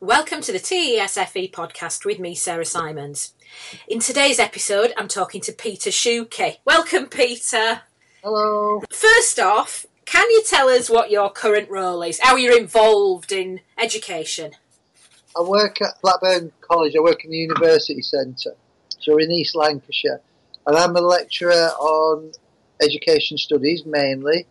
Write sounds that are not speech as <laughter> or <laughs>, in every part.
Welcome to the TESFE podcast with me, Sarah Simons. In today's episode, I'm talking to Peter Shukie. Welcome, Peter. Hello. First off, can you tell us what your current role is? How you're involved in education? I work at Blackburn College. I work in the University Centre, so in East Lancashire, and I'm a lecturer on education studies mainly.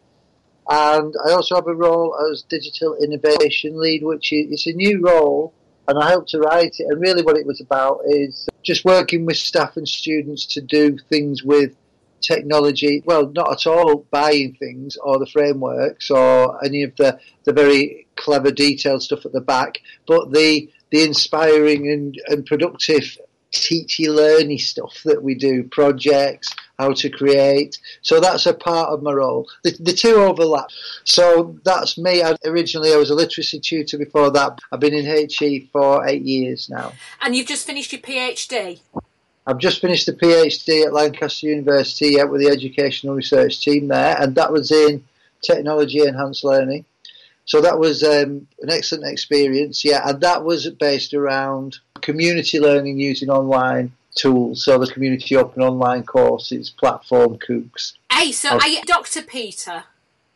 And I also have a role as digital innovation lead, which is it's a new role, and I helped to write it. And really, what it was about is just working with staff and students to do things with technology. Well, not at all buying things or the frameworks or any of the, the very clever detailed stuff at the back, but the the inspiring and, and productive teachy learny stuff that we do, projects, how to create. So that's a part of my role. The, the two overlap. So that's me. I, originally, I was a literacy tutor before that. I've been in HE for eight years now. And you've just finished your PhD? I've just finished the PhD at Lancaster University with the educational research team there, and that was in technology enhanced learning. So that was um, an excellent experience, yeah, and that was based around community learning using online tools. So the community open online courses, platform COOCs. Hey, so oh. are you Dr. Peter?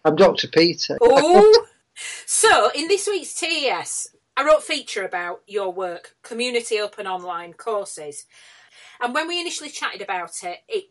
I'm Dr. Peter. Oh, <laughs> so in this week's TES, I wrote a feature about your work, community open online courses, and when we initially chatted about it, it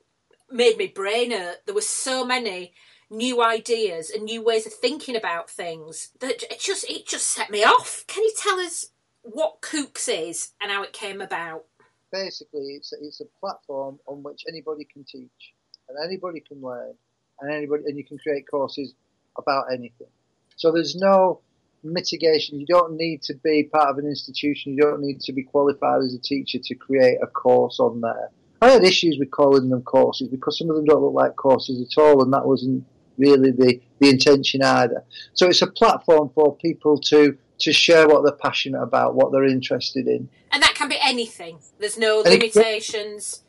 made me brain hurt. There were so many new ideas and new ways of thinking about things that it just it just set me off. Can you tell us what COOCs is and how it came about? Basically, it's a, it's a platform on which anybody can teach and anybody can learn and anybody and you can create courses about anything. So there's no mitigation. You don't need to be part of an institution. You don't need to be qualified as a teacher to create a course on there. I had issues with calling them courses because some of them don't look like courses at all, and that wasn't really the, the intention either. So it's a platform for people to to share what they're passionate about, what they're interested in. And that can be anything. There's no limitations.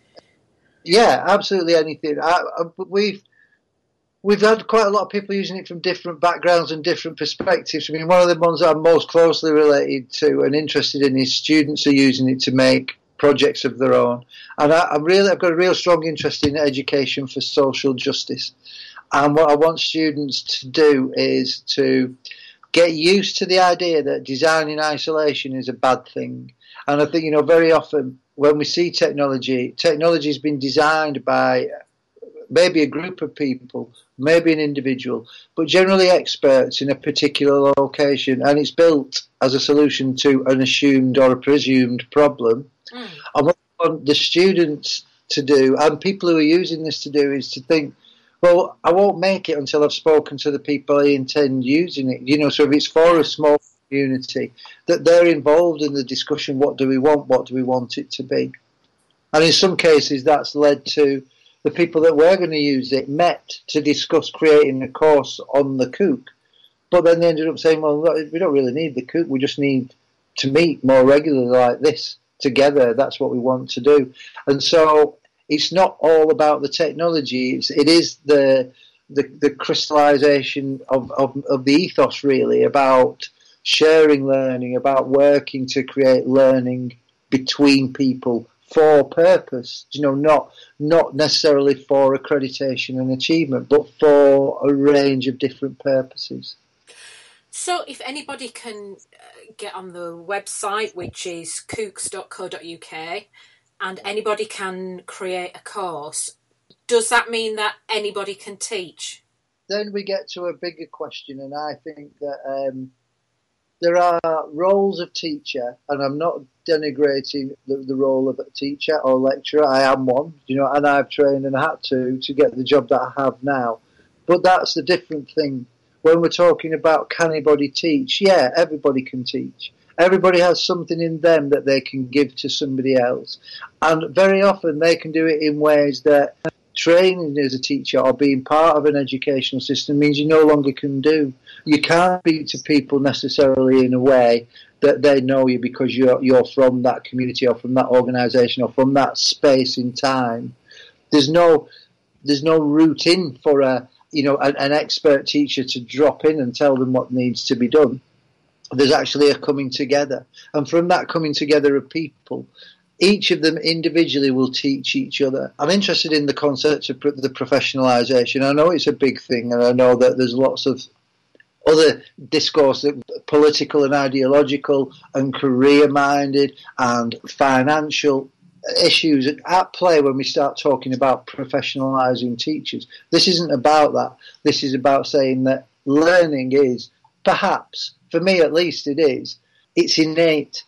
Yeah, absolutely anything. I, I, we've we've had quite a lot of people using it from different backgrounds and different perspectives. I mean, one of the ones that I'm most closely related to and interested in is students are using it to make projects of their own. And I, am really, I've got a real strong interest in education for social justice. And what I want students to do is to get used to the idea that design in isolation is a bad thing. And I think, you know, very often when we see technology, technology has been designed by maybe a group of people, maybe an individual, but generally experts in a particular location, and it's built as a solution to an assumed or a presumed problem. Mm. And what I want the students to do, and people who are using this to do, is to think, well, I won't make it until I've spoken to the people I intend using it. You know, so if it's for a small community, that they're involved in the discussion. What do we want? What do we want it to be? And in some cases, that's led to the people that were going to use it met to discuss creating a course on the COOC. But then they ended up saying, well, we don't really need the COOC. We just need to meet more regularly like this together. That's what we want to do. And so it's not all about the technology. It's, it is the the, the crystallization of, of, of the ethos really about sharing learning, about working to create learning between people for purpose. You know, not not necessarily for accreditation and achievement, but for a range of different purposes. So, if anybody can uh, get on the website, which is coocs.co.uk, and anybody can create a course, does that mean that anybody can teach? Then we get to a bigger question, and I think that um, there are roles of teacher, and I'm not denigrating the, the, role of a teacher or lecturer. I am one, you know, and I've trained and had to to get the job that I have now. But that's the different thing. When we're talking about can anybody teach, yeah, everybody can teach. Everybody has something in them that they can give to somebody else. And very often they can do it in ways that training as a teacher or being part of an educational system means you no longer can do. You can't speak to people necessarily in a way that they know you because you're you're from that community or from that organisation or from that space in time. There's no there's no route in for a you know an, an expert teacher to drop in and tell them what needs to be done. There's actually a coming together. And from that coming together of people, each of them individually will teach each other. I'm interested in the concept of the professionalisation. I know it's a big thing, and I know that there's lots of other discourse, political and ideological, and career minded, and financial issues at play when we start talking about professionalising teachers. This isn't about that. This is about saying that learning is, perhaps, for me at least, it is, it's innate.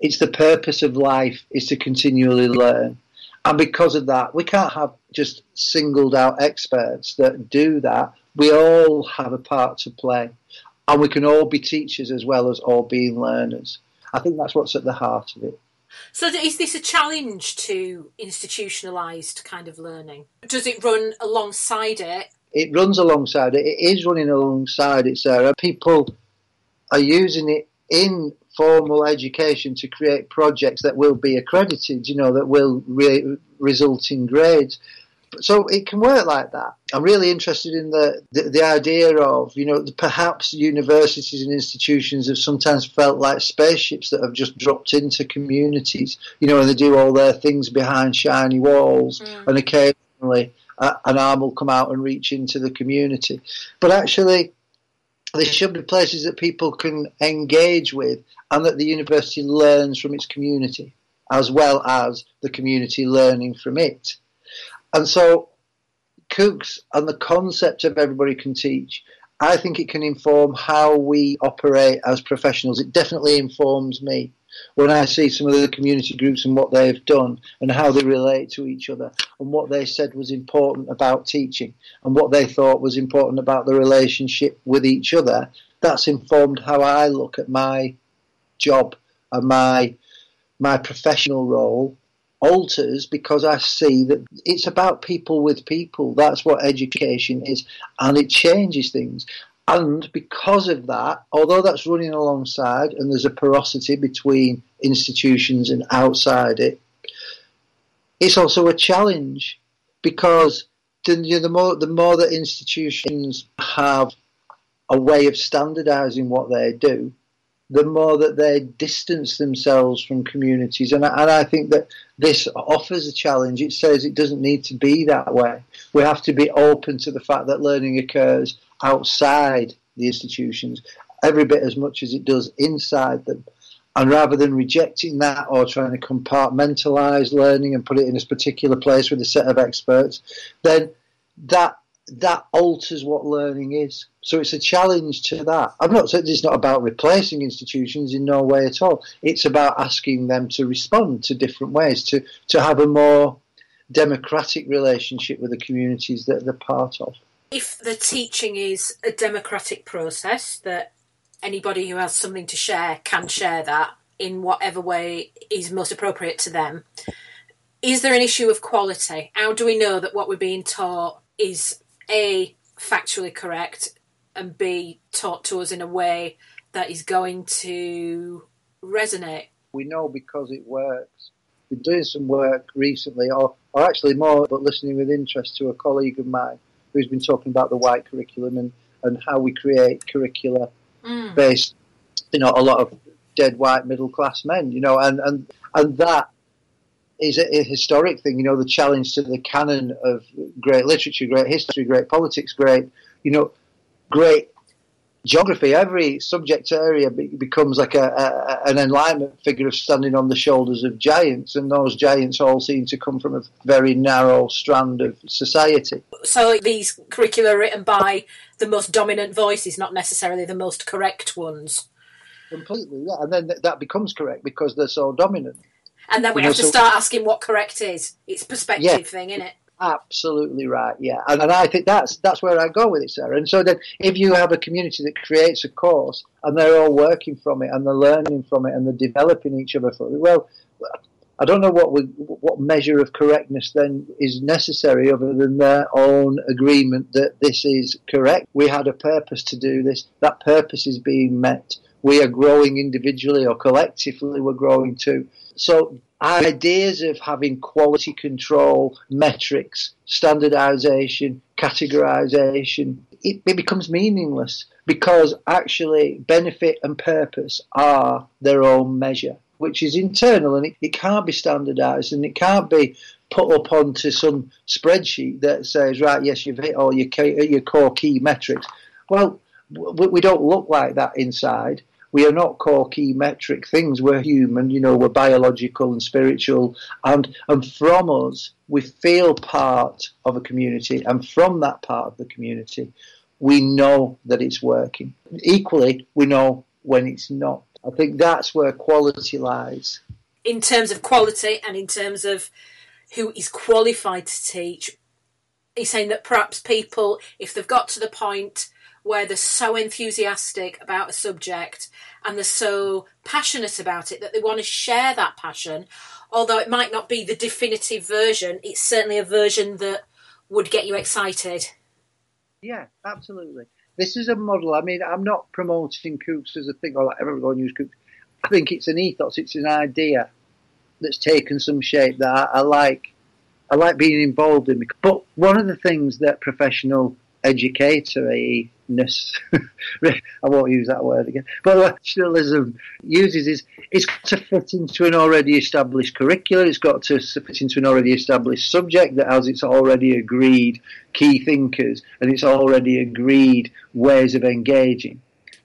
It's the purpose of life is to continually learn. And because of that, we can't have just singled out experts that do that. We all have a part to play. And we can all be teachers as well as all being learners. I think that's what's at the heart of it. So, is this a challenge to institutionalised kind of learning? Does it run alongside it? It runs alongside it. It is running alongside it, Sarah. People are using it in formal education to create projects that will be accredited, you know, that will re- result in grades. So it can work like that. I'm really interested in the, the, the idea of, you know, perhaps universities and institutions have sometimes felt like spaceships that have just dropped into communities, you know, and they do all their things behind shiny walls, mm. and occasionally uh, an arm will come out and reach into the community. But actually, there should be places that people can engage with and that the university learns from its community as well as the community learning from it. And so, COOCs and the concept of everybody can teach, I think it can inform how we operate as professionals. It definitely informs me when I see some of the community groups and what they've done and how they relate to each other and what they said was important about teaching and what they thought was important about the relationship with each other. That's informed how I look at my job and my my professional role alters because I see that it's about people with people. That's what education is, and it changes things. And because of that, although that's running alongside and there's a porosity between institutions and outside it, it's also a challenge because the, you know, the more the more that institutions have a way of standardizing what they do, the more that they distance themselves from communities. And, and I think that this offers a challenge. It says it doesn't need to be that way. We have to be open to the fact that learning occurs outside the institutions every bit as much as it does inside them. And rather than rejecting that or trying to compartmentalize learning and put it in this particular place with a set of experts, then that that alters what learning is. So it's a challenge to that. I'm not saying it's not about replacing institutions in no way at all. It's about asking them to respond to different ways, to, to have a more democratic relationship with the communities that they're part of. If the teaching is a democratic process that anybody who has something to share can share that in whatever way is most appropriate to them, is there an issue of quality? How do we know that what we're being taught is a factually correct and b taught to us in a way that is going to resonate we know because it works been doing some work recently or, or actually more but listening with interest to a colleague of mine who's been talking about the white curriculum and, and how we create curricula mm. based you know a lot of dead white middle class men you know and and and that is a, a, historic thing. You know, the challenge to the canon of great literature, great history, great politics, great, you know, great geography. Every subject area be, becomes like a, a, an enlightenment figure of standing on the shoulders of giants, and those giants all seem to come from a very narrow strand of society. So these curricula written by the most dominant voices, not necessarily the most correct ones. Completely, yeah, and then that becomes correct because they're so dominant and then we you have know, to so, start asking what correct is. It's perspective yeah, thing, isn't it? Absolutely right, yeah, and, and I think that's that's where I go with it, Sarah. And so then, if you have a community that creates a course and they're all working from it and they're learning from it and they're developing each other from it, well, I don't know what we, what measure of correctness then is necessary other than their own agreement that this is correct. We had a purpose to do this. That purpose is being met. We are growing individually or collectively. We're growing too. So ideas of having quality control, metrics, standardization, categorization, it, it, becomes meaningless because actually benefit and purpose are their own measure, which is internal and it, it can't be standardized and it can't be put up onto some spreadsheet that says, right, yes, you've hit all your, your core key metrics. Well, we don't look like that inside we are not core key metric things. We're human, you know, we're biological and spiritual, and and from us we feel part of a community, and from that part of the community, we know that it's working. Equally, we know when it's not. I think that's where quality lies. In terms of quality and in terms of who is qualified to teach, he's saying that perhaps people, if they've got to the point where they're so enthusiastic about a subject and they're so passionate about it that they want to share that passion. Although it might not be the definitive version, it's certainly a version that would get you excited. Yeah, absolutely. This is a model. I mean, I'm not promoting COOCs as a thing, or like everyone use COOCs. I think it's an ethos, it's an idea that's taken some shape that I, I like. I like being involved in. But one of the things that professional educatory ness. <laughs> I won't use that word again. But what nationalism uses is it's got to fit into an already established curriculum. It's got to fit into an already established subject that has its already agreed key thinkers and its already agreed ways of engaging.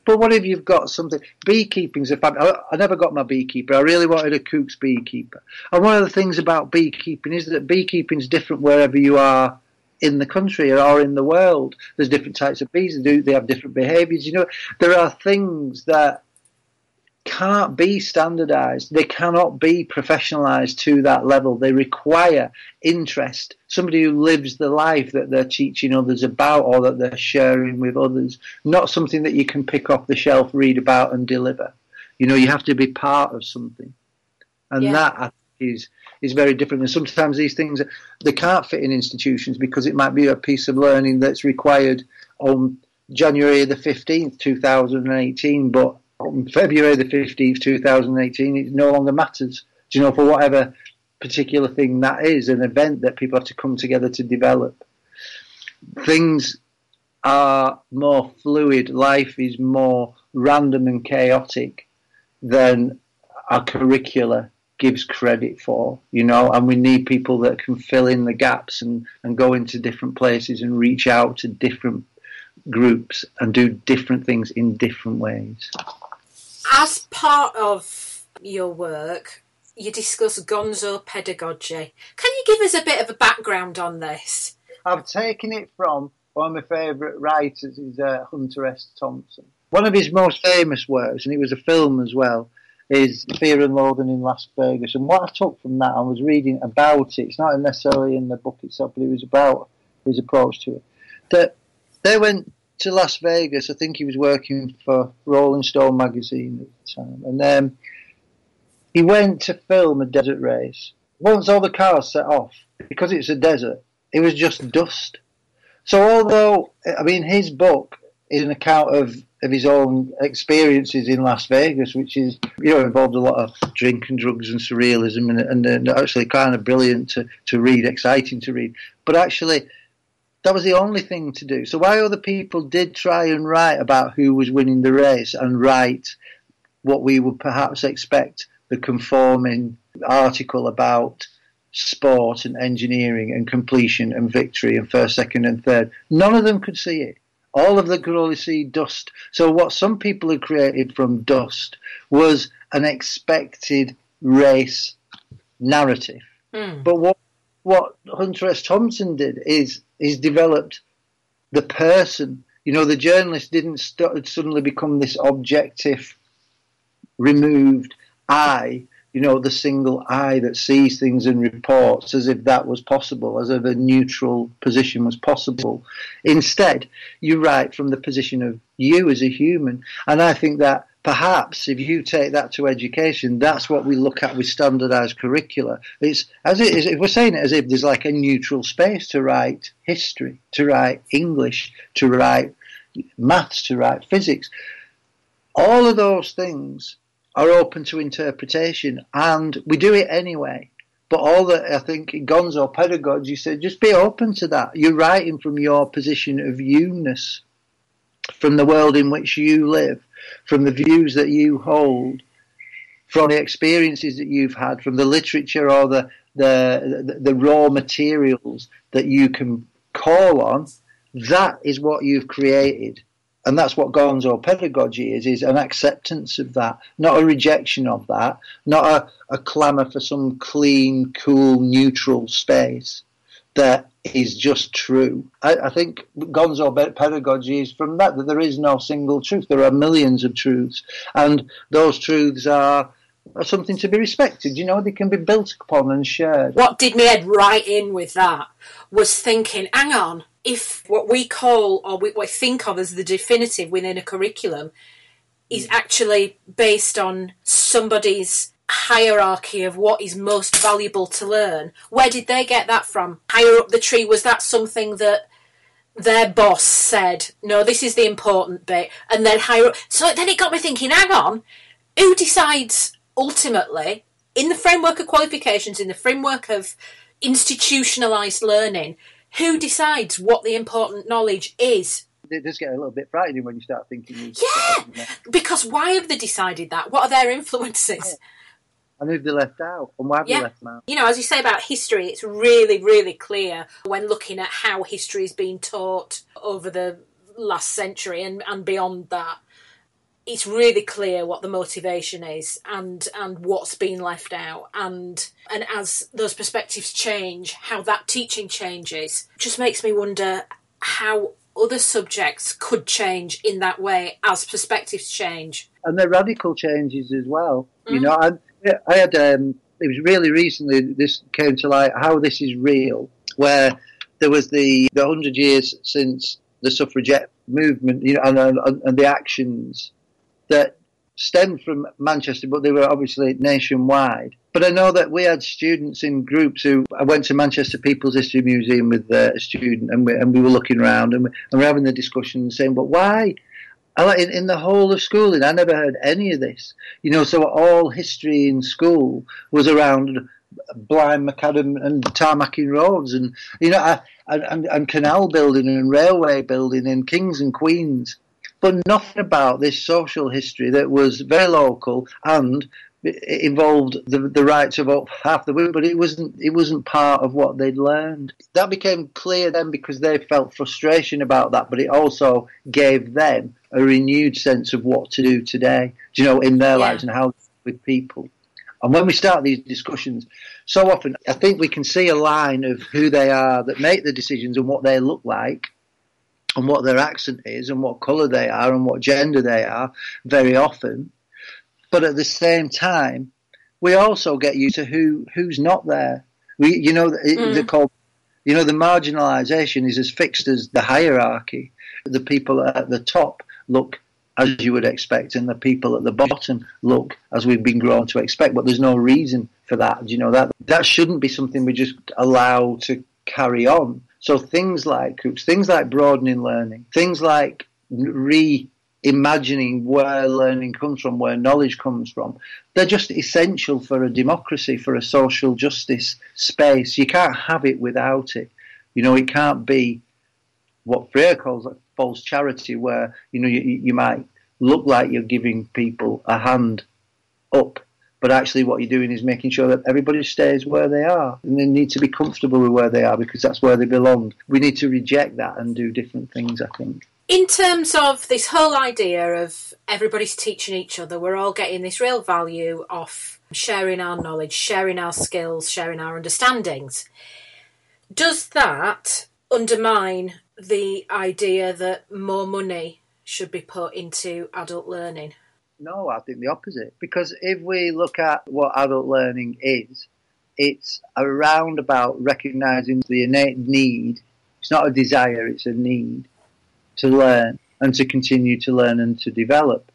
But what if you've got something? Beekeeping's a fab. I, never got my beekeeper. I really wanted a COOC's beekeeper. And one of the things about beekeeping is that beekeeping's different wherever you are in the country or in the world. There's different types of bees. They do. They have different behaviours. You know, there are things that can't be standardized. They cannot be professionalized to that level. They require interest. Somebody who lives the life that they're teaching others about or that they're sharing with others. Not something that you can pick off the shelf, read about, and deliver. You know, you have to be part of something. And yeah. that is is very different. And sometimes these things they can't fit in institutions because it might be a piece of learning that's required on January the fifteenth, two thousand and eighteen, but on February the fifteenth, two thousand and eighteen, it no longer matters. Do you know for whatever particular thing that is, an event that people have to come together to develop. Things are more fluid. Life is more random and chaotic than our curricula gives credit for, you know, and we need people that can fill in the gaps and, and go into different places and reach out to different groups and do different things in different ways. As part of your work, you discuss gonzo pedagogy. Can you give us a bit of a background on this? I've taken it from one of my favourite writers, is uh, Hunter S. Thompson. One of his most famous works, and it was a film as well, is Fear and Loathing in Las Vegas. And what I took from that, I was reading about it. It's not necessarily in the book itself, but it was about his approach to it. That they went to Las Vegas. I think he was working for Rolling Stone magazine at the time, and um, he went to film a desert race. Once all the cars set off, because it's a desert, it was just dust. So although I mean his book is an account of of his own experiences in Las Vegas, which is you know involved a lot of drink and drugs and surrealism, and, and, actually kind of brilliant to, to read, exciting to read. But actually, that was the only thing to do. So while other people did try and write about who was winning the race and write what we would perhaps expect the conforming article about sport and engineering and completion and victory and first, second, and third, none of them could see it. All of the could only see dust. So what some people had created from dust was an expected race narrative. Mm. But what what Hunter S. Thompson did is is developed the person. You know, the journalist didn't st- suddenly become this objective, removed I you know, the single eye that sees things and reports as if that was possible, as if a neutral position was possible. Instead, you write from the position of you as a human. And I think that perhaps if you take that to education, that's what we look at with standardized curricula. It's as it is, if we're saying it as if there's like a neutral space to write history, to write English, to write maths, to write physics. All of those things are open to interpretation, and we do it anyway. But all that I think Gonzo pedagogy said, just be open to that. You're writing from your position of you-ness, from the world in which you live, from the views that you hold, from the experiences that you've had, from the literature or the the, the, the raw materials that you can call on. That is what you've created. And that's what Gonzo pedagogy is, is an acceptance of that, not a rejection of that, not a, a clamour for some clean, cool, neutral space that is just true. I, I, think Gonzo pedagogy is from that, that there is no single truth. There are millions of truths. And those truths are, are something to be respected. You know, they can be built upon and shared. What did me head right in with that was thinking, hang on, if what we call or what we think of as the definitive within a curriculum is mm. actually based on somebody's hierarchy of what is most valuable to learn, where did they get that from? Higher up the tree, was that something that their boss said, no, this is the important bit, and then higher up? So then it got me thinking, hang on, who decides ultimately, in the framework of qualifications, in the framework of institutionalized learning, who decides what the important knowledge is? It does get a little bit frightening when you start thinking. Yeah, because why have they decided that? What are their influences? Yeah. And who've they left out? And why have yeah. they left them out? You know, as you say about history, it's really, really clear when looking at how history has been taught over the last century and, and beyond that it's really clear what the motivation is and and what's been left out. And and as those perspectives change how that teaching changes just makes me wonder how other subjects could change in that way as perspectives change. And they're radical changes as well. Mm. you know I, I had um, it was really recently this came to light how this is real where there was the the 100 years since the suffragette movement you know and, and, and the actions that stemmed from Manchester, but they were obviously nationwide. But I know that we had students in groups who I went to Manchester People's History Museum with uh, a student, and we, and we were looking around and we, and we were having the discussion and saying, "But why?" In, in the whole of schooling, I never heard any of this. You know, so all history in school was around blind macadam and tarmacking roads, and you know, and, and canal building and railway building and kings and queens but nothing about this social history that was very local and it involved the, the rights of half the women, but it wasn't it wasn't part of what they'd learned. That became clear then because they felt frustration about that, but it also gave them a renewed sense of what to do today, you know, in their yeah. lives and how with people. And when we start these discussions, so often I think we can see a line of who they are that make the decisions and what they look like and what their accent is and what colour they are and what gender they are very often. But at the same time, we also get used to who who's not there. We, you know, mm. they're called, you know, the marginalisation is as fixed as the hierarchy. The people at the top look as you would expect, and the people at the bottom look as we've been grown to expect. But there's no reason for that. You know that that shouldn't be something we just allow to carry on. So things like groups, things like broadening learning, things like reimagining where learning comes from, where knowledge comes from, they're just essential for a democracy, for a social justice space. You can't have it without it. You know, it can't be what Freire calls a false charity, where you know you, you might look like you're giving people a hand up but actually what you're doing is making sure that everybody stays where they are and they need to be comfortable with where they are because that's where they belong. We need to reject that and do different things, I think. In terms of this whole idea of everybody's teaching each other, we're all getting this real value of sharing our knowledge, sharing our skills, sharing our understandings. Does that undermine the idea that more money should be put into adult learning? No, I think the opposite. Because if we look at what adult learning is, it's around about recognizing the innate need. It's not a desire, it's a need to learn and to continue to learn and to develop.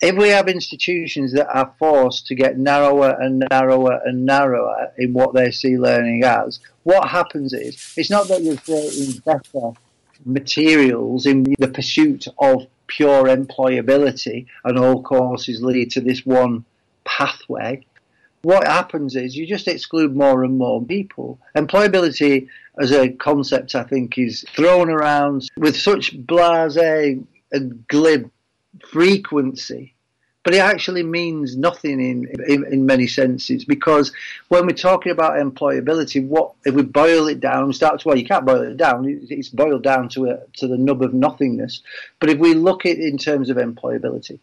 If we have institutions that are forced to get narrower and narrower and narrower in what they see learning as, what happens is it's not that you're creating better materials in the pursuit of pure employability and all courses lead to this one pathway, what happens is you just exclude more and more people. Employability as a concept, I think, is thrown around with such blase and glib frequency but it actually means nothing in, in, in many senses because when we're talking about employability, what if we boil it down? Start to well, you can't boil it down; it's boiled down to a, to the nub of nothingness. But if we look at it in terms of employability,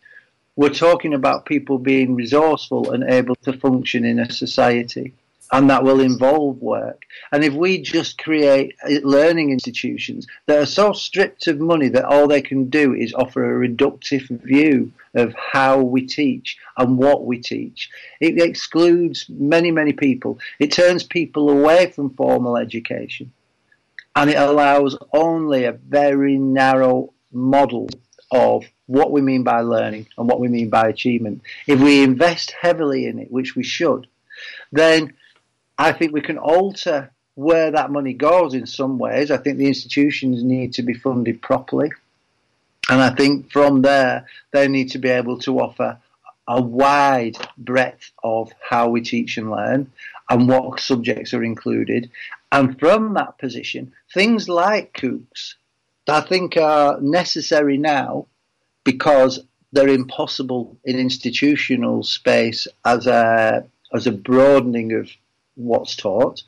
we're talking about people being resourceful and able to function in a society and that will involve work. And if we just create uh, learning institutions that are so stripped of money that all they can do is offer a reductive view of how we teach and what we teach, it excludes many, many people. It turns people away from formal education and it allows only a very narrow model of what we mean by learning and what we mean by achievement. If we invest heavily in it, which we should, then I think we can alter where that money goes in some ways. I think the institutions need to be funded properly. And I think from there, they need to be able to offer a wide breadth of how we teach and learn and what subjects are included. And from that position, things like COOCs, I think are necessary now because they're impossible in institutional space as a as a broadening of what's taught,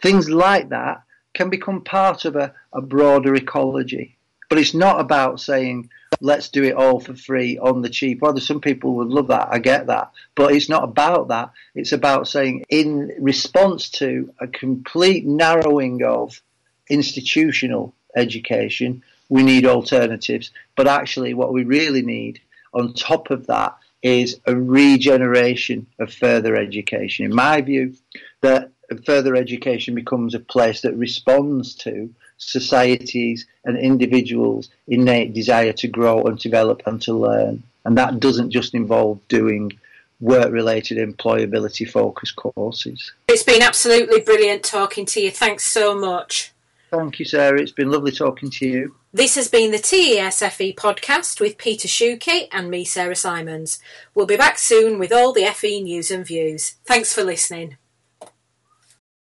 things like that can become part of a, a broader ecology. But it's not about saying, let's do it all for free on the cheap. Well, some people would love that. I get that. But it's not about that. It's about saying, in response to a complete narrowing of institutional education, we need alternatives. But actually, what we really need on top of that is a regeneration of further education. In my view, that further education becomes a place that responds to societies and individuals' innate desire to grow and develop and to learn. And that doesn't just involve doing work related employability focused courses. It's been absolutely brilliant talking to you. Thanks so much. Thank you, Sarah. It's been lovely talking to you. This has been the TESFE podcast with Peter Shukie and me, Sarah Simons. We'll be back soon with all the FE news and views. Thanks for listening.